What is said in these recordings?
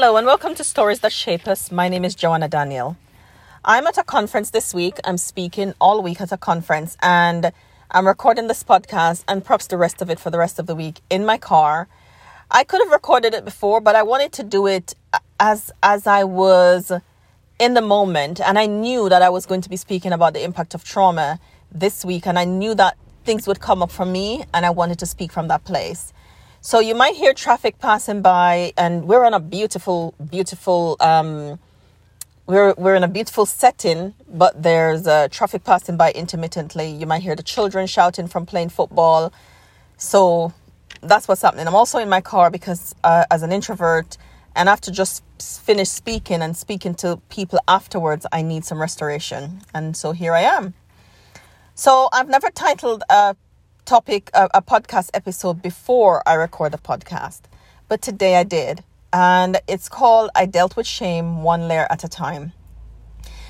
Hello and welcome to Stories That Shape Us. My name is Joanna Daniel. I'm at a conference this week. I'm speaking all week at a conference and I'm recording this podcast and perhaps the rest of it for the rest of the week in my car. I could have recorded it before, but I wanted to do it as as I was in the moment and I knew that I was going to be speaking about the impact of trauma this week and I knew that things would come up for me and I wanted to speak from that place. So you might hear traffic passing by, and we're on a beautiful, beautiful. Um, we're we're in a beautiful setting, but there's uh, traffic passing by intermittently. You might hear the children shouting from playing football. So that's what's happening. I'm also in my car because, uh, as an introvert, and after just finish speaking and speaking to people afterwards, I need some restoration, and so here I am. So I've never titled a topic, a, a podcast episode before I record a podcast, but today I did. And it's called I Dealt with Shame One Layer at a Time.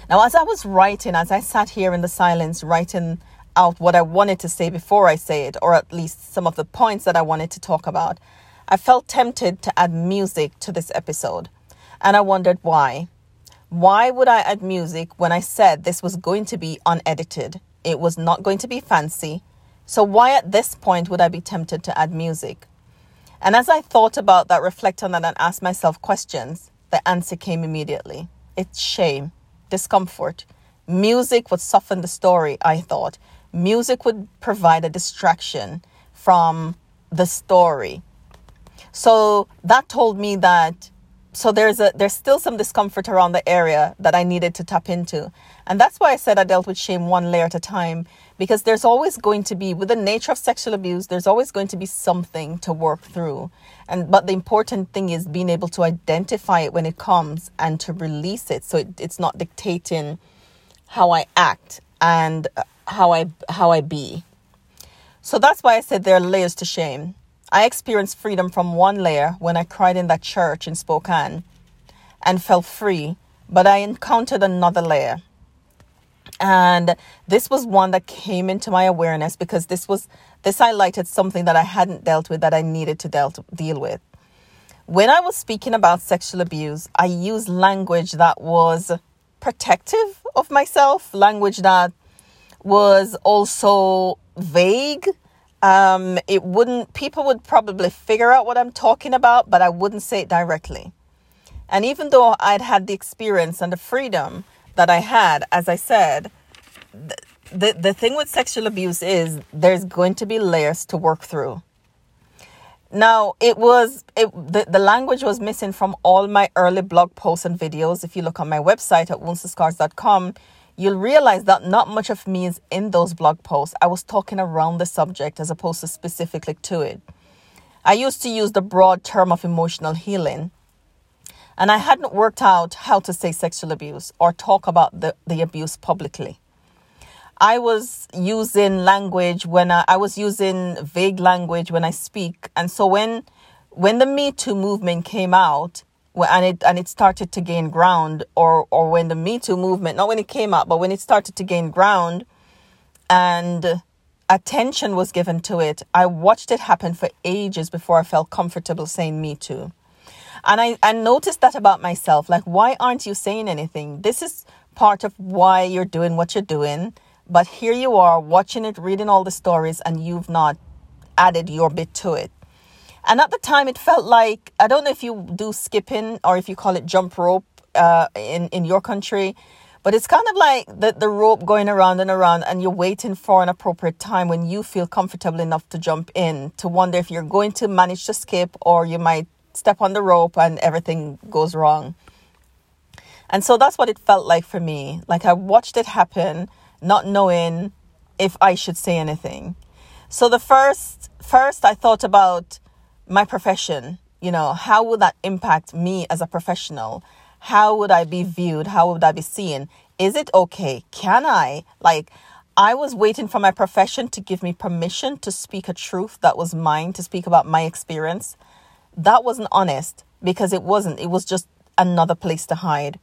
Now, as I was writing, as I sat here in the silence writing out what I wanted to say before I say it, or at least some of the points that I wanted to talk about, I felt tempted to add music to this episode. And I wondered why. Why would I add music when I said this was going to be unedited? It was not going to be fancy. So, why at this point would I be tempted to add music? And as I thought about that, reflect on that, and asked myself questions, the answer came immediately. It's shame, discomfort. Music would soften the story, I thought. Music would provide a distraction from the story. So that told me that so there's a there's still some discomfort around the area that I needed to tap into. And that's why I said I dealt with shame one layer at a time because there's always going to be with the nature of sexual abuse there's always going to be something to work through. And but the important thing is being able to identify it when it comes and to release it. So it, it's not dictating how i act and uh, how i how i be. So that's why i said there are layers to shame. I experienced freedom from one layer when i cried in that church in spokane and felt free but i encountered another layer and this was one that came into my awareness because this was this highlighted something that I hadn't dealt with that I needed to dealt, deal with. When I was speaking about sexual abuse, I used language that was protective of myself, language that was also vague. Um, it wouldn't, people would probably figure out what I'm talking about, but I wouldn't say it directly. And even though I'd had the experience and the freedom that I had, as I said, the, the, the thing with sexual abuse is there's going to be layers to work through. Now, it was, it, the, the language was missing from all my early blog posts and videos. If you look on my website at woundstoscars.com, you'll realize that not much of me is in those blog posts. I was talking around the subject as opposed to specifically to it. I used to use the broad term of emotional healing and I hadn't worked out how to say sexual abuse or talk about the, the abuse publicly. I was using language when I, I was using vague language when I speak. And so when when the Me Too movement came out and it and it started to gain ground, or or when the Me Too movement, not when it came out, but when it started to gain ground and attention was given to it, I watched it happen for ages before I felt comfortable saying Me Too. And I, I noticed that about myself. Like, why aren't you saying anything? This is part of why you're doing what you're doing. But here you are watching it, reading all the stories, and you've not added your bit to it. And at the time, it felt like I don't know if you do skipping or if you call it jump rope uh, in, in your country, but it's kind of like the, the rope going around and around, and you're waiting for an appropriate time when you feel comfortable enough to jump in to wonder if you're going to manage to skip or you might step on the rope and everything goes wrong. And so that's what it felt like for me. Like I watched it happen, not knowing if I should say anything. So the first first I thought about my profession, you know, how would that impact me as a professional? How would I be viewed? How would I be seen? Is it okay? Can I like I was waiting for my profession to give me permission to speak a truth that was mine, to speak about my experience that wasn't honest because it wasn't. It was just another place to hide.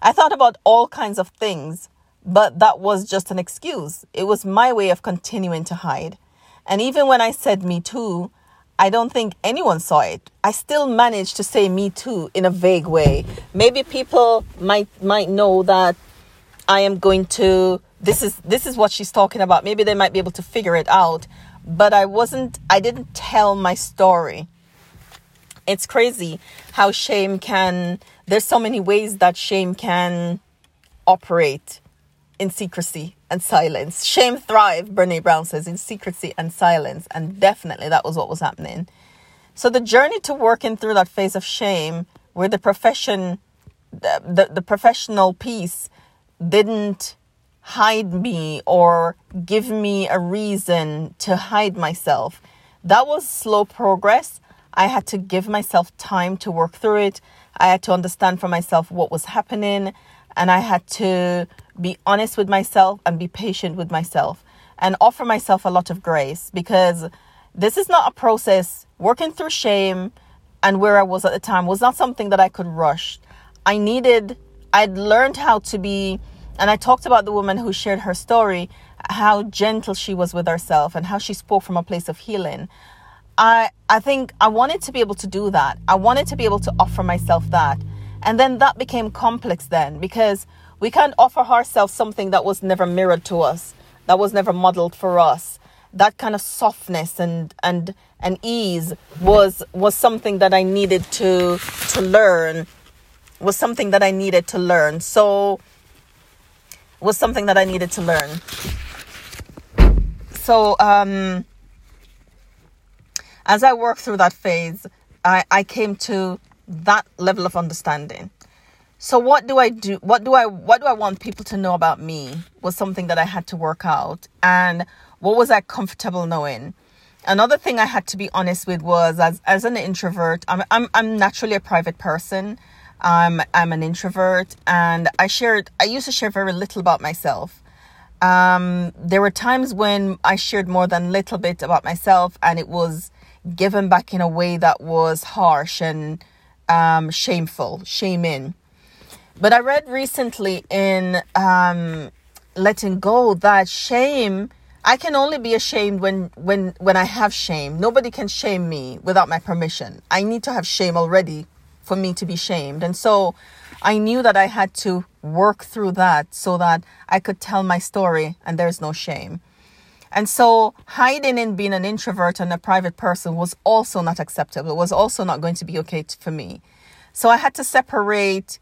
I thought about all kinds of things, but that was just an excuse. It was my way of continuing to hide. And even when I said me too, I don't think anyone saw it. I still managed to say me too in a vague way. Maybe people might might know that I am going to this is this is what she's talking about. Maybe they might be able to figure it out, but I wasn't I didn't tell my story. It's crazy how shame can there's so many ways that shame can operate in secrecy and silence. Shame thrive, Brene Brown says, in secrecy and silence. And definitely that was what was happening. So the journey to working through that phase of shame where the profession the, the, the professional piece didn't hide me or give me a reason to hide myself. That was slow progress. I had to give myself time to work through it. I had to understand for myself what was happening and I had to be honest with myself and be patient with myself and offer myself a lot of grace because this is not a process working through shame and where I was at the time was not something that I could rush. I needed I'd learned how to be and I talked about the woman who shared her story, how gentle she was with herself and how she spoke from a place of healing. I I think I wanted to be able to do that. I wanted to be able to offer myself that. And then that became complex then because we can't offer ourselves something that was never mirrored to us, that was never modeled for us. That kind of softness and and and ease was was something that I needed to to learn. Was something that I needed to learn. So was something that I needed to learn. So um as I worked through that phase, I, I came to that level of understanding. So what do I do? What do I what do I want people to know about me was something that I had to work out. And what was I comfortable knowing? Another thing I had to be honest with was as as an introvert, I'm I'm I'm naturally a private person. I'm I'm an introvert and I shared I used to share very little about myself. Um, there were times when I shared more than a little bit about myself and it was given back in a way that was harsh and um, shameful, shaming. But I read recently in um, Letting Go that shame, I can only be ashamed when, when, when I have shame. Nobody can shame me without my permission. I need to have shame already for me to be shamed. And so I knew that I had to work through that so that I could tell my story and there's no shame. And so hiding in being an introvert and a private person was also not acceptable. It was also not going to be okay for me. So I had to separate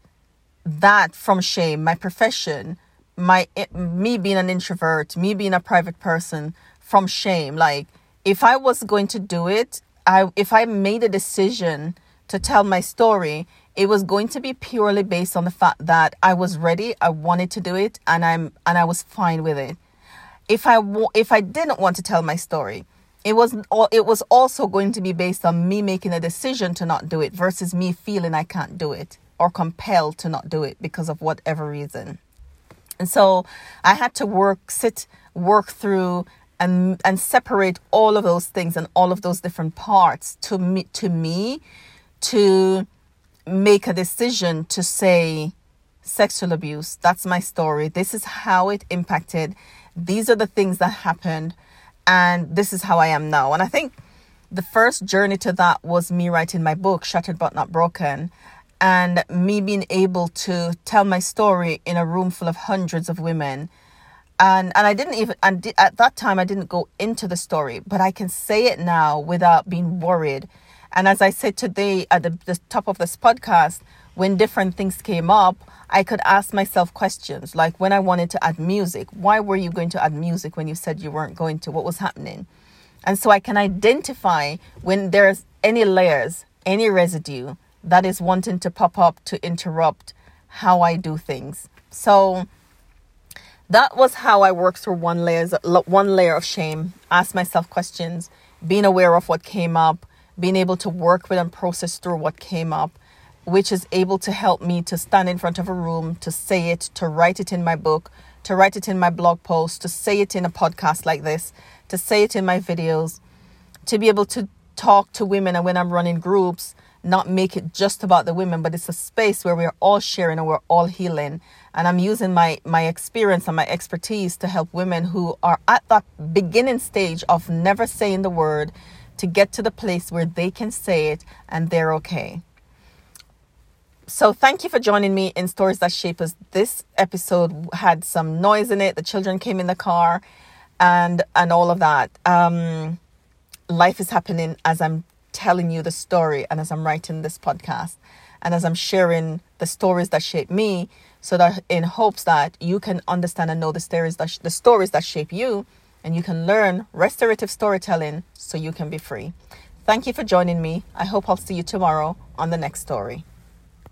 that from shame, my profession, my eh, me being an introvert, me being a private person from shame. Like if I was going to do it, I if I made a decision to tell my story, it was going to be purely based on the fact that I was ready, I wanted to do it, and I'm and I was fine with it if I if I didn't want to tell my story, it was it was also going to be based on me making a decision to not do it versus me feeling I can't do it or compelled to not do it because of whatever reason. And so I had to work sit work through and and separate all of those things and all of those different parts to me to me to make a decision to say sexual abuse that's my story this is how it impacted these are the things that happened, and this is how I am now. And I think the first journey to that was me writing my book, Shattered But Not Broken, and me being able to tell my story in a room full of hundreds of women. And, and I didn't even, and at that time, I didn't go into the story, but I can say it now without being worried. And as I said today at the, the top of this podcast, when different things came up, I could ask myself questions like when I wanted to add music, why were you going to add music when you said you weren't going to? What was happening? And so I can identify when there's any layers, any residue that is wanting to pop up to interrupt how I do things. So that was how I worked through one layers one layer of shame, ask myself questions, being aware of what came up, being able to work with and process through what came up, which is able to help me to stand in front of a room, to say it, to write it in my book, to write it in my blog post, to say it in a podcast like this, to say it in my videos, to be able to talk to women and when I'm running groups, not make it just about the women, but it's a space where we're all sharing and we're all healing. And I'm using my my experience and my expertise to help women who are at that beginning stage of never saying the word, to get to the place where they can say it and they're okay. So, thank you for joining me in Stories That Shape Us. This episode had some noise in it. The children came in the car and and all of that. Um, life is happening as I'm telling you the story and as I'm writing this podcast and as I'm sharing the stories that shape me so that in hopes that you can understand and know the stories that sh- the stories that shape you and you can learn restorative storytelling so you can be free. Thank you for joining me. I hope I'll see you tomorrow on the next story.